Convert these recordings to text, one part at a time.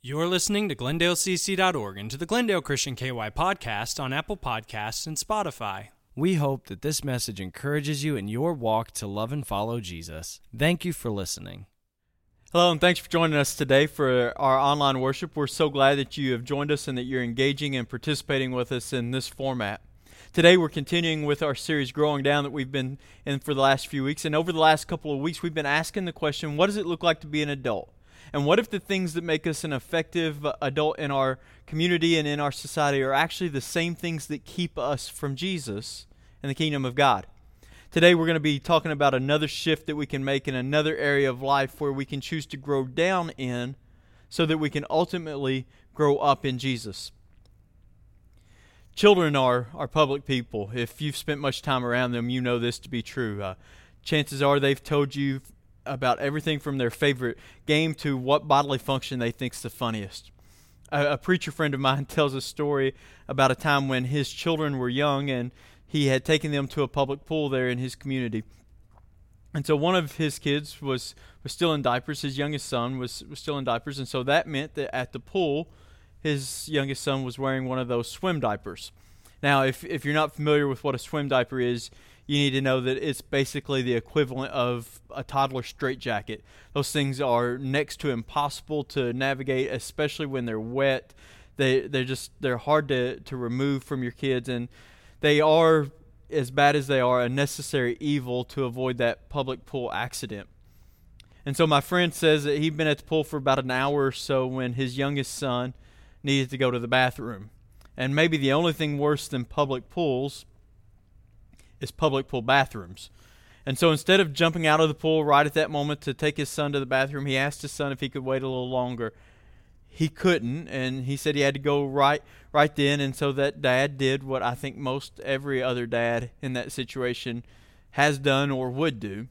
You're listening to GlendaleCC.org and to the Glendale Christian KY podcast on Apple Podcasts and Spotify. We hope that this message encourages you in your walk to love and follow Jesus. Thank you for listening. Hello, and thanks for joining us today for our online worship. We're so glad that you have joined us and that you're engaging and participating with us in this format. Today, we're continuing with our series Growing Down that we've been in for the last few weeks. And over the last couple of weeks, we've been asking the question what does it look like to be an adult? And what if the things that make us an effective adult in our community and in our society are actually the same things that keep us from Jesus and the kingdom of God? Today, we're going to be talking about another shift that we can make in another area of life where we can choose to grow down in so that we can ultimately grow up in Jesus. Children are, are public people. If you've spent much time around them, you know this to be true. Uh, chances are they've told you about everything from their favorite game to what bodily function they think's the funniest. A, a, preacher friend of mine tells a story about a time when his children were young and he had taken them to a public pool there in his community. And so one of his kids was, was still in diapers. His youngest son was, was still in diapers. And so that meant that at the pool, his youngest son was wearing one of those swim diapers. Now, if, if you're not familiar with what a swim diaper is, you need to know that it's basically the equivalent of a toddler straitjacket. Those things are next to impossible to navigate, especially when they're wet. They they're just they're hard to, to remove from your kids and they are as bad as they are a necessary evil to avoid that public pool accident. And so my friend says that he'd been at the pool for about an hour or so when his youngest son needed to go to the bathroom. And maybe the only thing worse than public pools is public pool bathrooms. And so instead of jumping out of the pool right at that moment to take his son to the bathroom, he asked his son if he could wait a little longer. He couldn't, and he said he had to go right right then, and so that dad did what I think most every other dad in that situation has done or would do.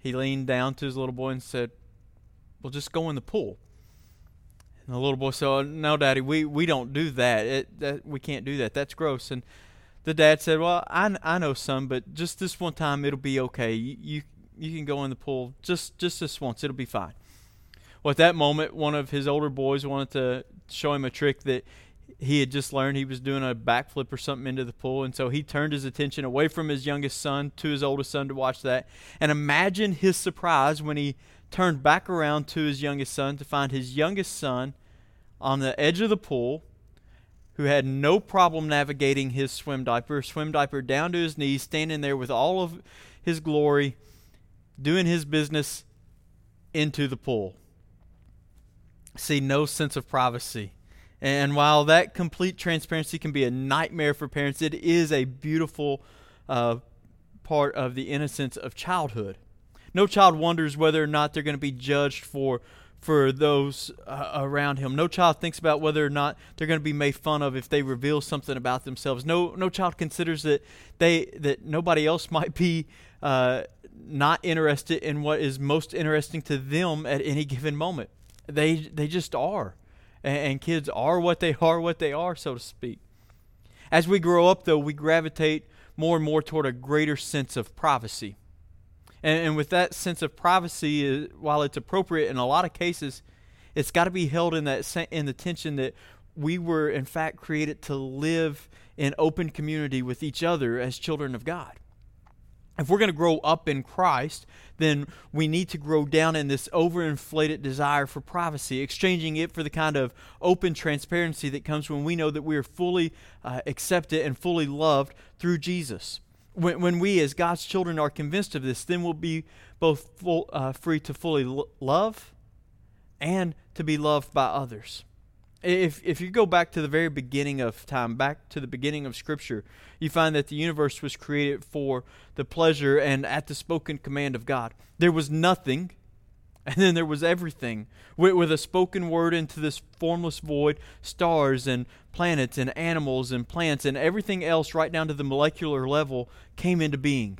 He leaned down to his little boy and said, Well just go in the pool. And the little boy said, oh, No, Daddy, we, we don't do that. It, that. We can't do that. That's gross. And the dad said, "Well, I, I know some, but just this one time it'll be okay. You, you you can go in the pool just just this once. It'll be fine." Well, at that moment, one of his older boys wanted to show him a trick that he had just learned. He was doing a backflip or something into the pool, and so he turned his attention away from his youngest son to his oldest son to watch that. And imagine his surprise when he turned back around to his youngest son to find his youngest son on the edge of the pool who had no problem navigating his swim diaper, swim diaper down to his knees, standing there with all of his glory, doing his business into the pool. See, no sense of privacy. And while that complete transparency can be a nightmare for parents, it is a beautiful uh, part of the innocence of childhood. No child wonders whether or not they're going to be judged for for those uh, around him. No child thinks about whether or not they're going to be made fun of if they reveal something about themselves. No, no child considers that they that nobody else might be uh, not interested in what is most interesting to them at any given moment. They they just are, and, and kids are what they are, what they are, so to speak. As we grow up, though, we gravitate more and more toward a greater sense of privacy. And, and with that sense of privacy, uh, while it's appropriate in a lot of cases, it's got to be held in that in the tension that we were in fact created to live in open community with each other as children of God. If we're going to grow up in Christ, then we need to grow down in this overinflated desire for privacy, exchanging it for the kind of open transparency that comes when we know that we are fully uh, accepted and fully loved through Jesus when, when we as God's children are convinced of this, then we'll be both full, uh, free to fully lo- love and to be loved by others. If, if you go back to the very beginning of time, back to the beginning of Scripture, you find that the universe was created for the pleasure and at the spoken command of God. There was nothing and then there was everything with, with, a spoken word into this formless void stars and planets and animals and plants and everything else, right down to the molecular level, came into being.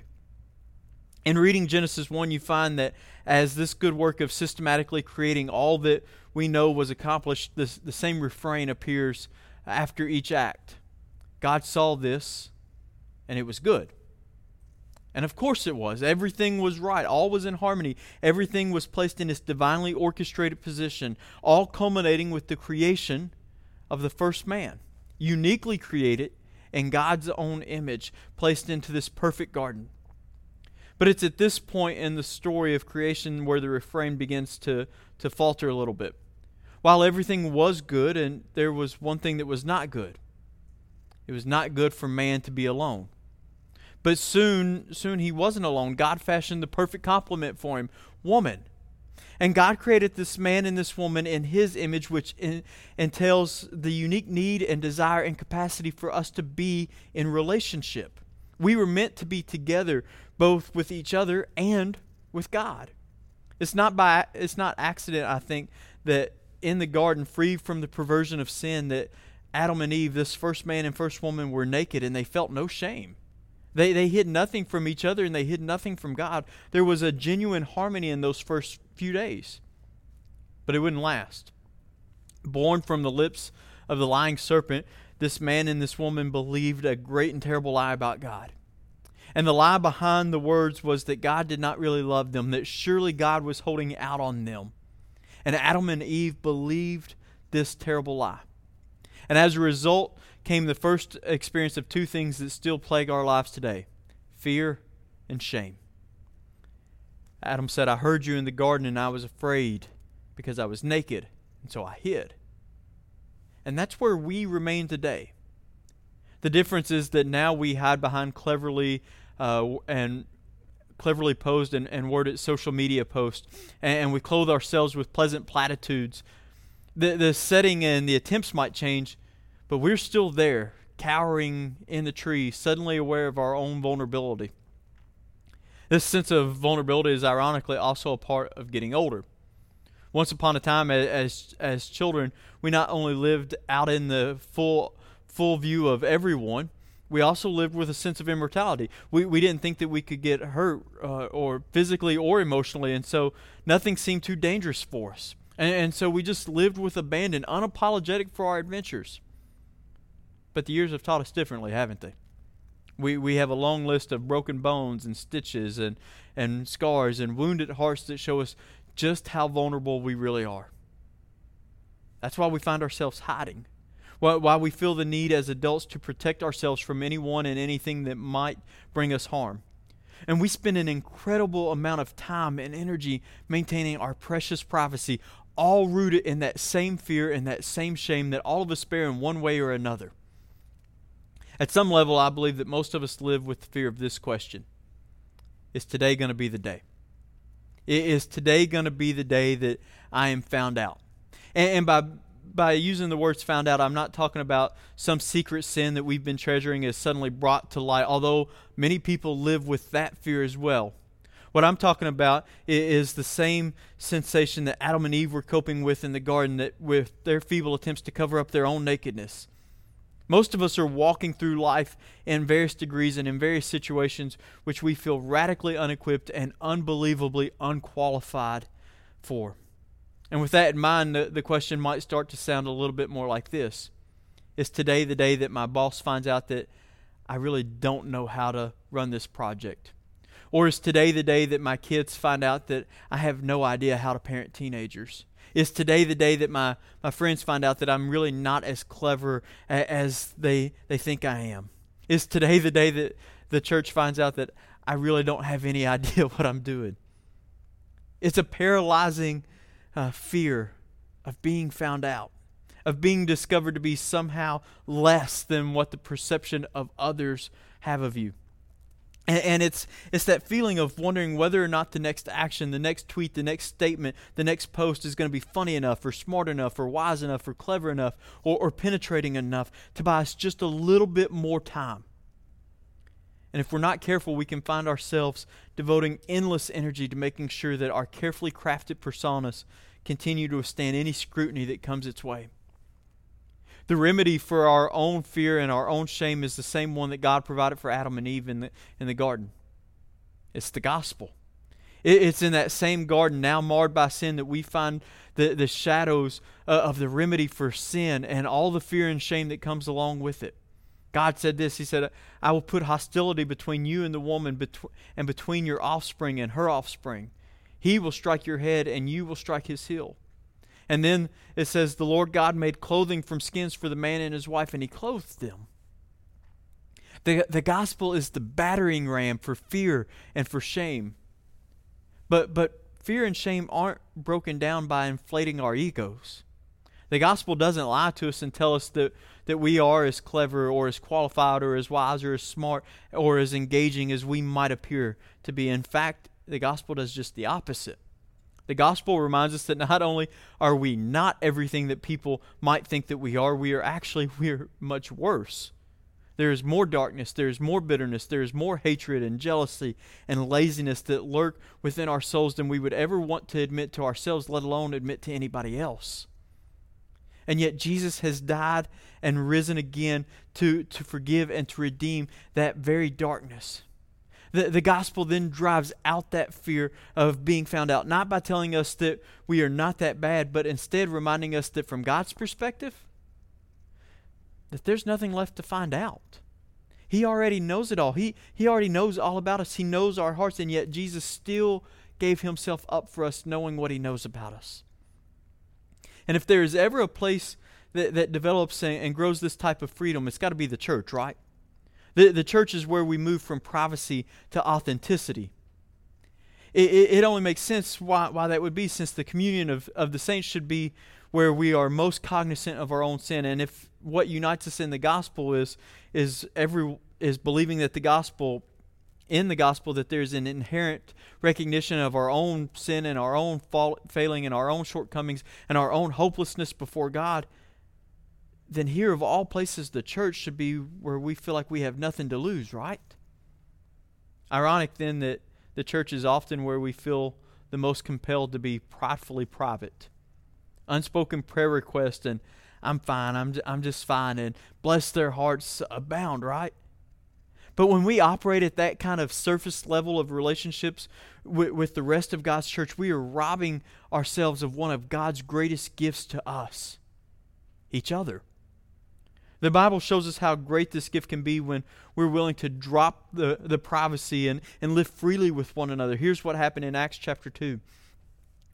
In reading Genesis 1, you find that as this good work of systematically creating all that we know was accomplished, this, the same refrain appears after each act God saw this, and it was good. And of course it was. Everything was right. All was in harmony. Everything was placed in its divinely orchestrated position, all culminating with the creation of the first man, uniquely created in God's own image, placed into this perfect garden. But it's at this point in the story of creation where the refrain begins to, to falter a little bit. While everything was good, and there was one thing that was not good it was not good for man to be alone. But soon, soon he wasn't alone. God fashioned the perfect complement for him woman. And God created this man and this woman in his image, which in, entails the unique need and desire and capacity for us to be in relationship. We were meant to be together, both with each other and with God. It's not by it's not accident, I think, that in the garden, free from the perversion of sin, that Adam and Eve, this first man and first woman, were naked and they felt no shame. They, they hid nothing from each other and they hid nothing from God. There was a genuine harmony in those first few days. But it wouldn't last. Born from the lips of the lying serpent, this man and this woman believed a great and terrible lie about God. And the lie behind the words was that God did not really love them, that surely God was holding out on them. And Adam and Eve believed this terrible lie. And as a result came the first experience of two things that still plague our lives today fear and shame. Adam said, I heard you in the garden and I was afraid because I was naked, and so I hid. And that's where we remain today. The difference is that now we hide behind cleverly uh, and cleverly posed and, and worded social media posts, and, and we clothe ourselves with pleasant platitudes the, the setting and the attempts might change, but we're still there, cowering in the tree, suddenly aware of our own vulnerability. This sense of vulnerability is ironically also a part of getting older. Once upon a time, as, as children, we not only lived out in the full, full view of everyone, we also lived with a sense of immortality. We, we didn't think that we could get hurt uh, or physically or emotionally, and so nothing seemed too dangerous for us. And, and so we just lived with abandon, unapologetic for our adventures. But the years have taught us differently, haven't they? We, we have a long list of broken bones and stitches and, and scars and wounded hearts that show us just how vulnerable we really are. That's why we find ourselves hiding. Why, why we feel the need as adults to protect ourselves from anyone and anything that might bring us harm. And we spend an incredible amount of time and energy maintaining our precious privacy, all rooted in that same fear and that same shame that all of us bear in one way or another. At some level, I believe that most of us live with the fear of this question Is today going to be the day? Is today going to be the day that I am found out? And, and by by using the words found out, I'm not talking about some secret sin that we've been treasuring is suddenly brought to light, although many people live with that fear as well. What I'm talking about is the same sensation that Adam and Eve were coping with in the garden that with their feeble attempts to cover up their own nakedness. Most of us are walking through life in various degrees and in various situations which we feel radically unequipped and unbelievably unqualified for. And with that in mind, the, the question might start to sound a little bit more like this Is today the day that my boss finds out that I really don't know how to run this project? Or is today the day that my kids find out that I have no idea how to parent teenagers? Is today the day that my, my friends find out that I'm really not as clever a, as they, they think I am? Is today the day that the church finds out that I really don't have any idea what I'm doing? It's a paralyzing uh, fear of being found out, of being discovered to be somehow less than what the perception of others have of you. And, it's it's that feeling of wondering whether or not the next action, the next tweet, the next statement, the next post is going to be funny enough, or smart enough, or wise enough, or clever enough, or, or penetrating enough to buy us just a little bit more time. And if we're not careful, we can find ourselves devoting endless energy to making sure that our carefully crafted personas continue to withstand any scrutiny that comes its way. The remedy for our own fear and our own shame is the same one that God provided for Adam and Eve in the, in the garden it's the gospel. It, it's in that same garden, now marred by sin, that we find the, the shadows uh, of the remedy for sin and all the fear and shame that comes along with it. God said this He said, I will put hostility between you and the woman betw- and between your offspring and her offspring. He will strike your head, and you will strike his heel. And then it says, The Lord God made clothing from skins for the man and his wife, and he clothed them. The, the gospel is the battering ram for fear and for shame. But, but fear and shame aren't broken down by inflating our egos. The gospel doesn't lie to us and tell us that, that we are as clever or as qualified or as wise or as smart or as engaging as we might appear to be. In fact, the gospel does just the opposite. The gospel reminds us that not only are we not everything that people might think that we are, we are actually we're much worse. There is more darkness, there is more bitterness, there is more hatred and jealousy and laziness that lurk within our souls than we would ever want to admit to ourselves, let alone admit to anybody else. And yet Jesus has died and risen again to, to forgive and to redeem that very darkness. The, the gospel then drives out that fear of being found out, not by telling us that we are not that bad, but instead reminding us that from God's perspective, that there's nothing left to find out. He already knows it all. He, he already knows all about us. He knows our hearts, and yet Jesus still gave himself up for us, knowing what he knows about us. And if there is ever a place that, that develops and, and grows this type of freedom, it's got to be the church, right? The, the church is where we move from privacy to authenticity. It, it, it only makes sense why, why that would be, since the communion of, of the saints should be where we are most cognizant of our own sin. And if what unites us in the gospel is is every is believing that the gospel in the gospel that there's an inherent recognition of our own sin and our own failing and our own shortcomings and our own hopelessness before God, then here of all places the church should be where we feel like we have nothing to lose, right? Ironic then that the church is often where we feel the most compelled to be pridefully private unspoken prayer requests and I'm fine, I'm, I'm just fine, and bless their hearts abound, right? But when we operate at that kind of surface level of relationships with, with the rest of God's church, we are robbing ourselves of one of God's greatest gifts to us each other. The Bible shows us how great this gift can be when we're willing to drop the, the privacy and, and live freely with one another. Here's what happened in Acts chapter 2.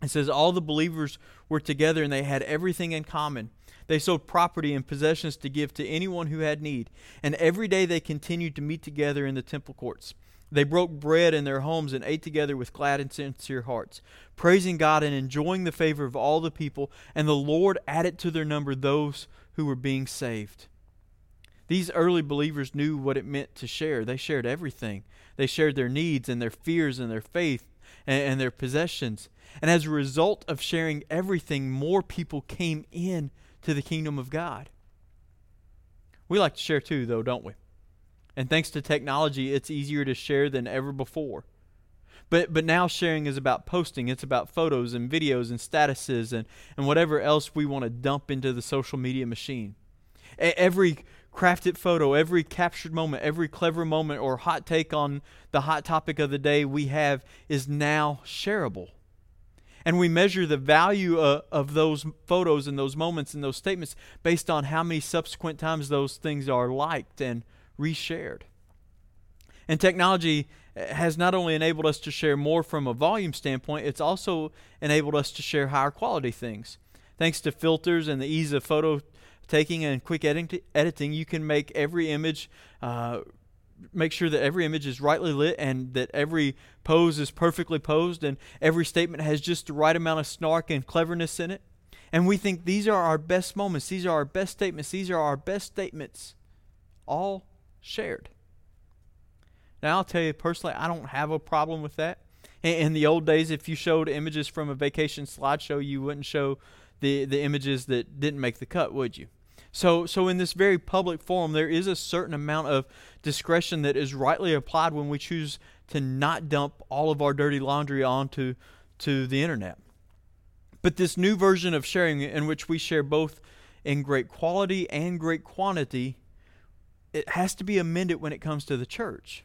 It says, All the believers were together and they had everything in common. They sold property and possessions to give to anyone who had need. And every day they continued to meet together in the temple courts. They broke bread in their homes and ate together with glad and sincere hearts, praising God and enjoying the favor of all the people. And the Lord added to their number those who were being saved. These early believers knew what it meant to share. They shared everything. They shared their needs and their fears and their faith and, and their possessions. And as a result of sharing everything, more people came in to the kingdom of God. We like to share too, though, don't we? And thanks to technology, it's easier to share than ever before. But, but now sharing is about posting. It's about photos and videos and statuses and, and whatever else we want to dump into the social media machine. Every crafted photo, every captured moment, every clever moment or hot take on the hot topic of the day we have is now shareable and we measure the value uh, of those photos and those moments and those statements based on how many subsequent times those things are liked and reshared. And technology uh, has not only enabled us to share more from a volume standpoint, it's also enabled us to share higher quality things. Thanks to filters and the ease of photo taking and quick editing, you can make every image uh, make sure that every image is rightly lit and that every pose is perfectly posed and every statement has just the right amount of snark and cleverness in it. And we think these are our best moments, these are our best statements, these are our best statements, all shared. Now, I'll tell you personally, I don't have a problem with that. In the old days, if you showed images from a vacation slideshow, you wouldn't show the, the images that didn't make the cut, would you? So, so in this very public forum, there is a certain amount of discretion that is rightly applied when we choose to not dump all of our dirty laundry onto to the internet. But this new version of sharing, in which we share both in great quality and great quantity, it has to be amended when it comes to the church.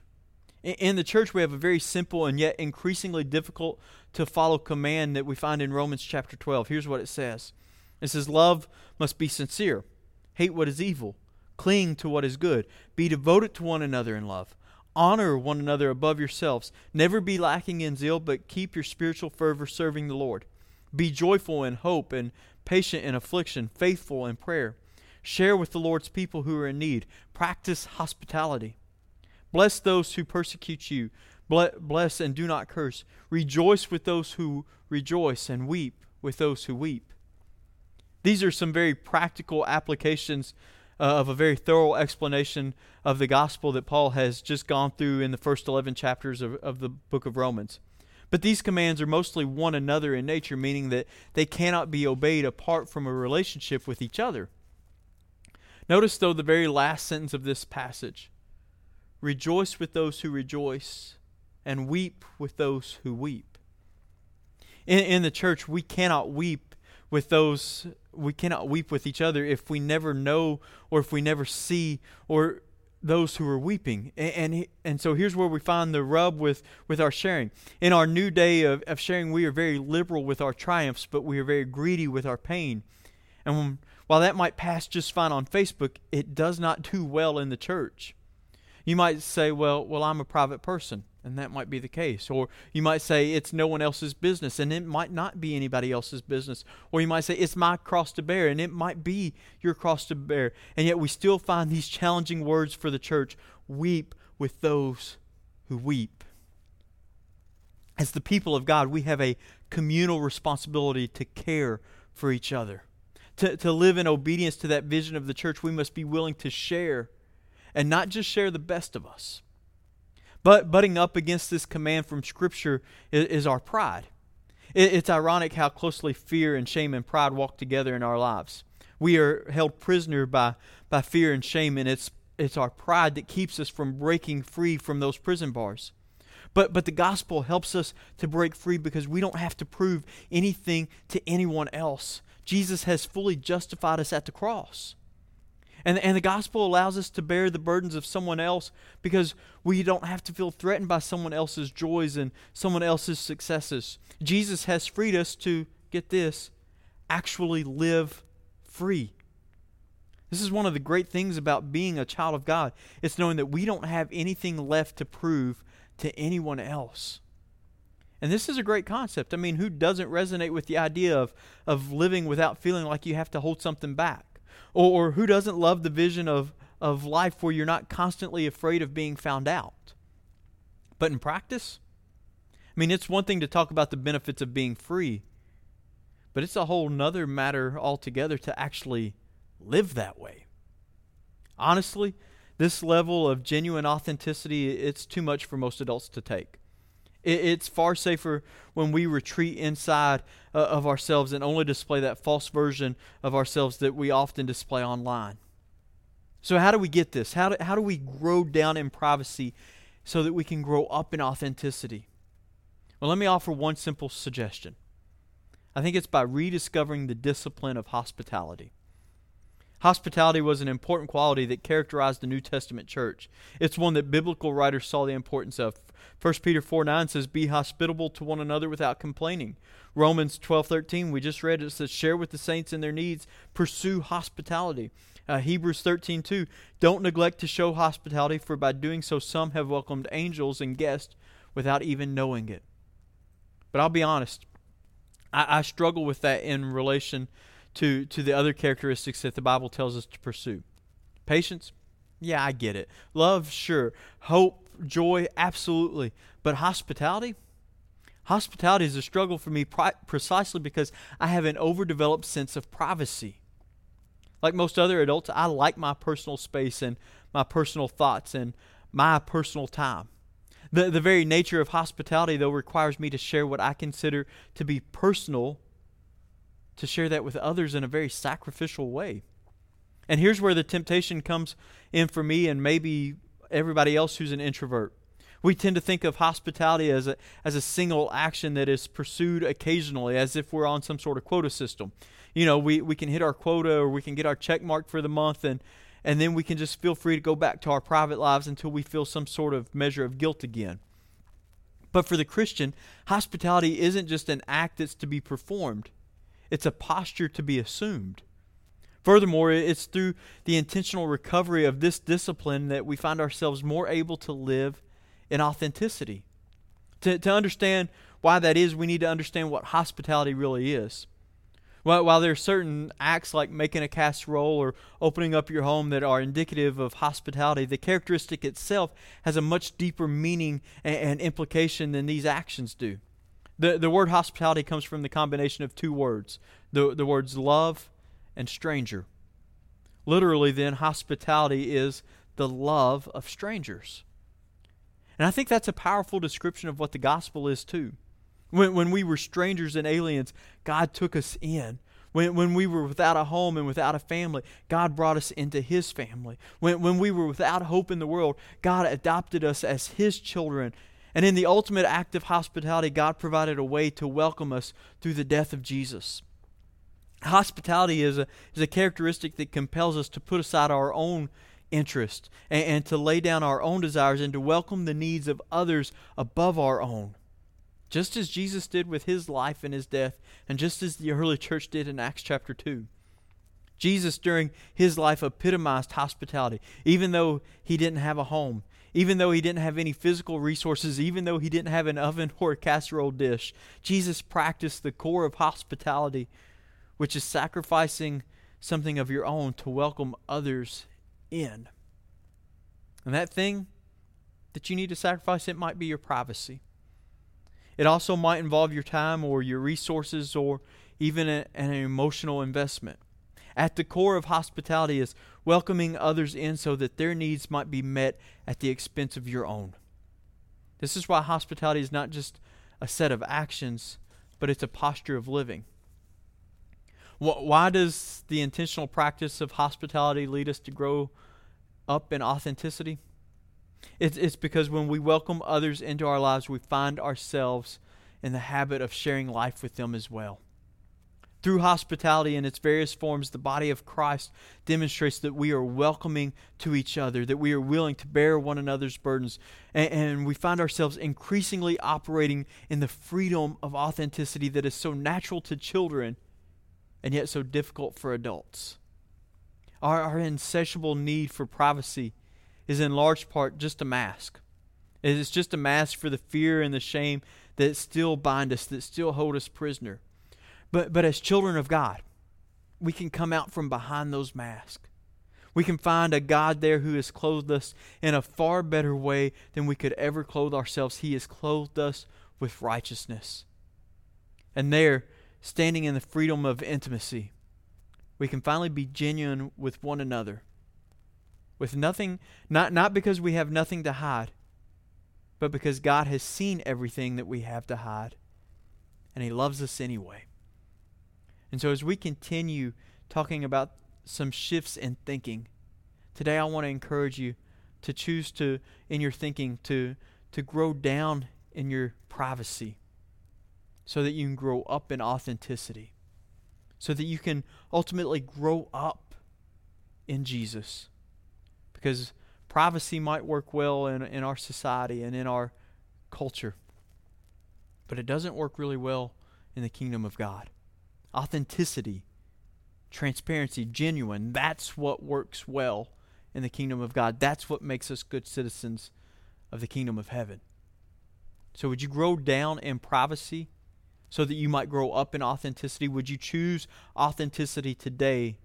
In the church, we have a very simple and yet increasingly difficult to follow command that we find in Romans chapter 12. Here's what it says It says, Love must be sincere, hate what is evil Cling to what is good. Be devoted to one another in love. Honor one another above yourselves. Never be lacking in zeal, but keep your spiritual fervor serving the Lord. Be joyful in hope and patient in affliction, faithful in prayer. Share with the Lord's people who are in need. Practice hospitality. Bless those who persecute you. Bless and do not curse. Rejoice with those who rejoice, and weep with those who weep. These are some very practical applications uh, of a very thorough explanation of the gospel that Paul has just gone through in the first 11 chapters of, of the book of Romans. But these commands are mostly one another in nature, meaning that they cannot be obeyed apart from a relationship with each other. Notice, though, the very last sentence of this passage Rejoice with those who rejoice, and weep with those who weep. In, in the church, we cannot weep with those we cannot weep with each other if we never know or if we never see or those who are weeping. And, and, and, so here's where we find the rub with, with our sharing. In our new day of, of sharing, we are very liberal with our triumphs, but we are very greedy with our pain. And when, while that might pass just fine on Facebook, it does not do well in the church. You might say, well, well, I'm a private person and that might be the case. Or you might say it's no one else's business, and it might not be anybody else's business. Or you might say it's my cross to bear, and it might be your cross to bear. And yet we still find these challenging words for the church weep with those who weep. As the people of God, we have a communal responsibility to care for each other. To, to live in obedience to that vision of the church, we must be willing to share and not just share the best of us but butting up against this command from Scripture is, is our pride. It, it's ironic how closely fear and shame and pride walk together in our lives. We are held prisoner by, by fear and shame, and it's, it's our pride that keeps us from breaking free from those prison bars. But, but the gospel helps us to break free because we don't have to prove anything to anyone else. Jesus has fully justified us at the cross. And, and the gospel allows us to bear the burdens of someone else because we don't have to feel threatened by someone else's joys and someone else's successes. Jesus has freed us to, get this, actually live free. This is one of the great things about being a child of God. It's knowing that we don't have anything left to prove to anyone else. And this is a great concept. I mean, who doesn't resonate with the idea of, of living without feeling like you have to hold something back? Or, or who doesn't love the vision of, of life where you're not constantly afraid of being found out? But in practice, I mean, it's one thing to talk about the benefits of being free, but it's a whole nother matter altogether to actually live that way. Honestly, this level of genuine authenticity, it's too much for most adults to take. It's far safer when we retreat inside uh, of ourselves and only display that false version of ourselves that we often display online. So, how do we get this? How do, how do we grow down in privacy so that we can grow up in authenticity? Well, let me offer one simple suggestion. I think it's by rediscovering the discipline of hospitality. Hospitality was an important quality that characterized the New Testament church. It's one that biblical writers saw the importance of. 1 Peter 4 9 says, Be hospitable to one another without complaining. Romans twelve thirteen, we just read it, says, Share with the saints in their needs, pursue hospitality. Uh, Hebrews thirteen two, Don't neglect to show hospitality, for by doing so some have welcomed angels and guests without even knowing it. But I'll be honest, I, I struggle with that in relation to, to the other characteristics that the Bible tells us to pursue. Patience, yeah, I get it. Love, sure. Hope, joy, absolutely. But hospitality? Hospitality is a struggle for me pri- precisely because I have an overdeveloped sense of privacy. Like most other adults, I like my personal space and my personal thoughts and my personal time. The, the very nature of hospitality, though, requires me to share what I consider to be personal to share that with others in a very sacrificial way. And here's where the temptation comes in for me and maybe everybody else who's an introvert. We tend to think of hospitality as a, as a single action that is pursued occasionally, as if we're on some sort of quota system. You know, we, we can hit our quota or we can get our check mark for the month, and, and then we can just feel free to go back to our private lives until we feel some sort of measure of guilt again. But for the Christian, hospitality isn't just an act that's to be performed, it's a posture to be assumed. Furthermore, it's through the intentional recovery of this discipline that we find ourselves more able to live in authenticity. To, to understand why that is, we need to understand what hospitality really is. While, while there are certain acts like making a casserole or opening up your home that are indicative of hospitality, the characteristic itself has a much deeper meaning and, and implication than these actions do. The, the word hospitality comes from the combination of two words the, the words love and stranger. Literally, then, hospitality is the love of strangers. And I think that's a powerful description of what the gospel is, too. When, when we were strangers and aliens, God took us in. When, when we were without a home and without a family, God brought us into His family. When, when we were without hope in the world, God adopted us as His children. And in the ultimate act of hospitality, God provided a way to welcome us through the death of Jesus. Hospitality is a, is a characteristic that compels us to put aside our own interest and, and to lay down our own desires and to welcome the needs of others above our own. Just as Jesus did with his life and his death, and just as the early church did in Acts chapter 2. Jesus, during his life, epitomized hospitality. Even though he didn't have a home, even though he didn't have any physical resources, even though he didn't have an oven or a casserole dish, Jesus practiced the core of hospitality which is sacrificing something of your own to welcome others in. And that thing that you need to sacrifice, it might be your privacy. It also might involve your time or your resources or even a, an emotional investment. At the core of hospitality is welcoming others in so that their needs might be met at the expense of your own. This is why hospitality is not just a set of actions, but it's a posture of living. Why does the intentional practice of hospitality lead us to grow up in authenticity? It's, it's because when we welcome others into our lives, we find ourselves in the habit of sharing life with them as well. Through hospitality in its various forms, the body of Christ demonstrates that we are welcoming to each other, that we are willing to bear one another's burdens, and, and, we find ourselves increasingly operating in the freedom of authenticity that is so natural to children and yet so difficult for adults. Our, our insatiable need for privacy is in large part just a mask. It is just a mask for the fear and the shame that still bind us, that still hold us prisoner. But, but as children of God, we can come out from behind those masks. We can find a God there who has clothed us in a far better way than we could ever clothe ourselves. He has clothed us with righteousness. And there, standing in the freedom of intimacy, we can finally be genuine with one another. With nothing, not, not because we have nothing to hide, but because God has seen everything that we have to hide, and He loves us anyway. And so, as we continue talking about some shifts in thinking, today I want to encourage you to choose to, in your thinking, to, to grow down in your privacy so that you can grow up in authenticity, so that you can ultimately grow up in Jesus. Because privacy might work well in, in our society and in our culture, but it doesn't work really well in the kingdom of God. Authenticity, transparency, genuine, that's what works well in the kingdom of God. That's what makes us good citizens of the kingdom of heaven. So, would you grow down in privacy so that you might grow up in authenticity? Would you choose authenticity today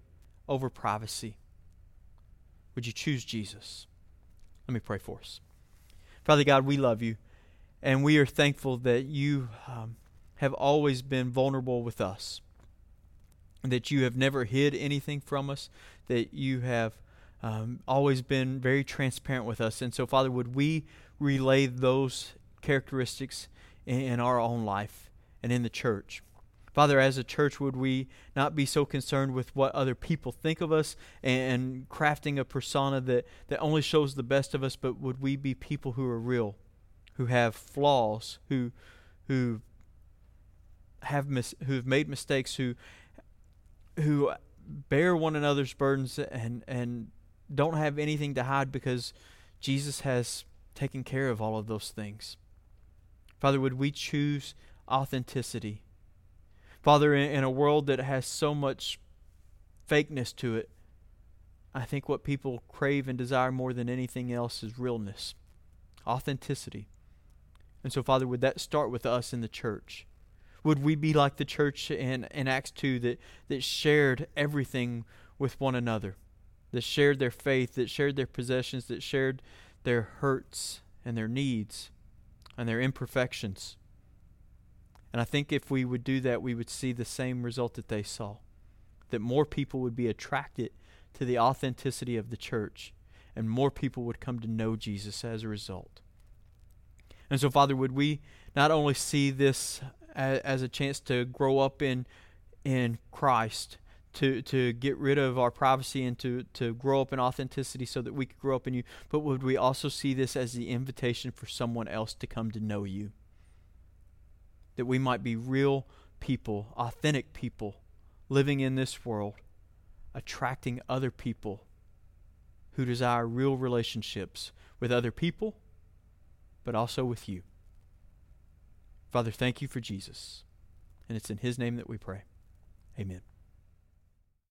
over privacy? Would you choose Jesus? Let me pray for us. Father God, we love you, and we are thankful that you um, have always been vulnerable with us, that you have never hid anything from us, that you have um, always been very transparent with us. And so, Father, would we relay those characteristics in, in our own life? and in the church. Father, as a church, would we not be so concerned with what other people think of us and, crafting a persona that, that only shows the best of us, but would we be people who are real, who have flaws, who who have mis- who have made mistakes, who who bear one another's burdens and and don't have anything to hide because Jesus has taken care of all of those things. Father, would we choose authenticity. Father, in, in a world that has so much fakeness to it. I think what people crave and desire more than anything else is realness, authenticity. And so, Father, would that start with us in the church? Would we be like the church in, in Acts 2 that, that shared everything with one another, that shared their faith, that shared their possessions, that shared their hurts and their needs and their imperfections? And I think if we would do that, we would see the same result that they saw that more people would be attracted to the authenticity of the church, and more people would come to know Jesus as a result. And so, Father, would we not only see this as, as a chance to grow up in in Christ, to to get rid of our privacy and to to grow up in authenticity so that we could grow up in you, but would we also see this as the invitation for someone else to come to know you? That we might be real people, authentic people, living in this world, attracting other people who desire real relationships with other people but also with you. Father, thank you for Jesus. And it's in his name that we pray. Amen.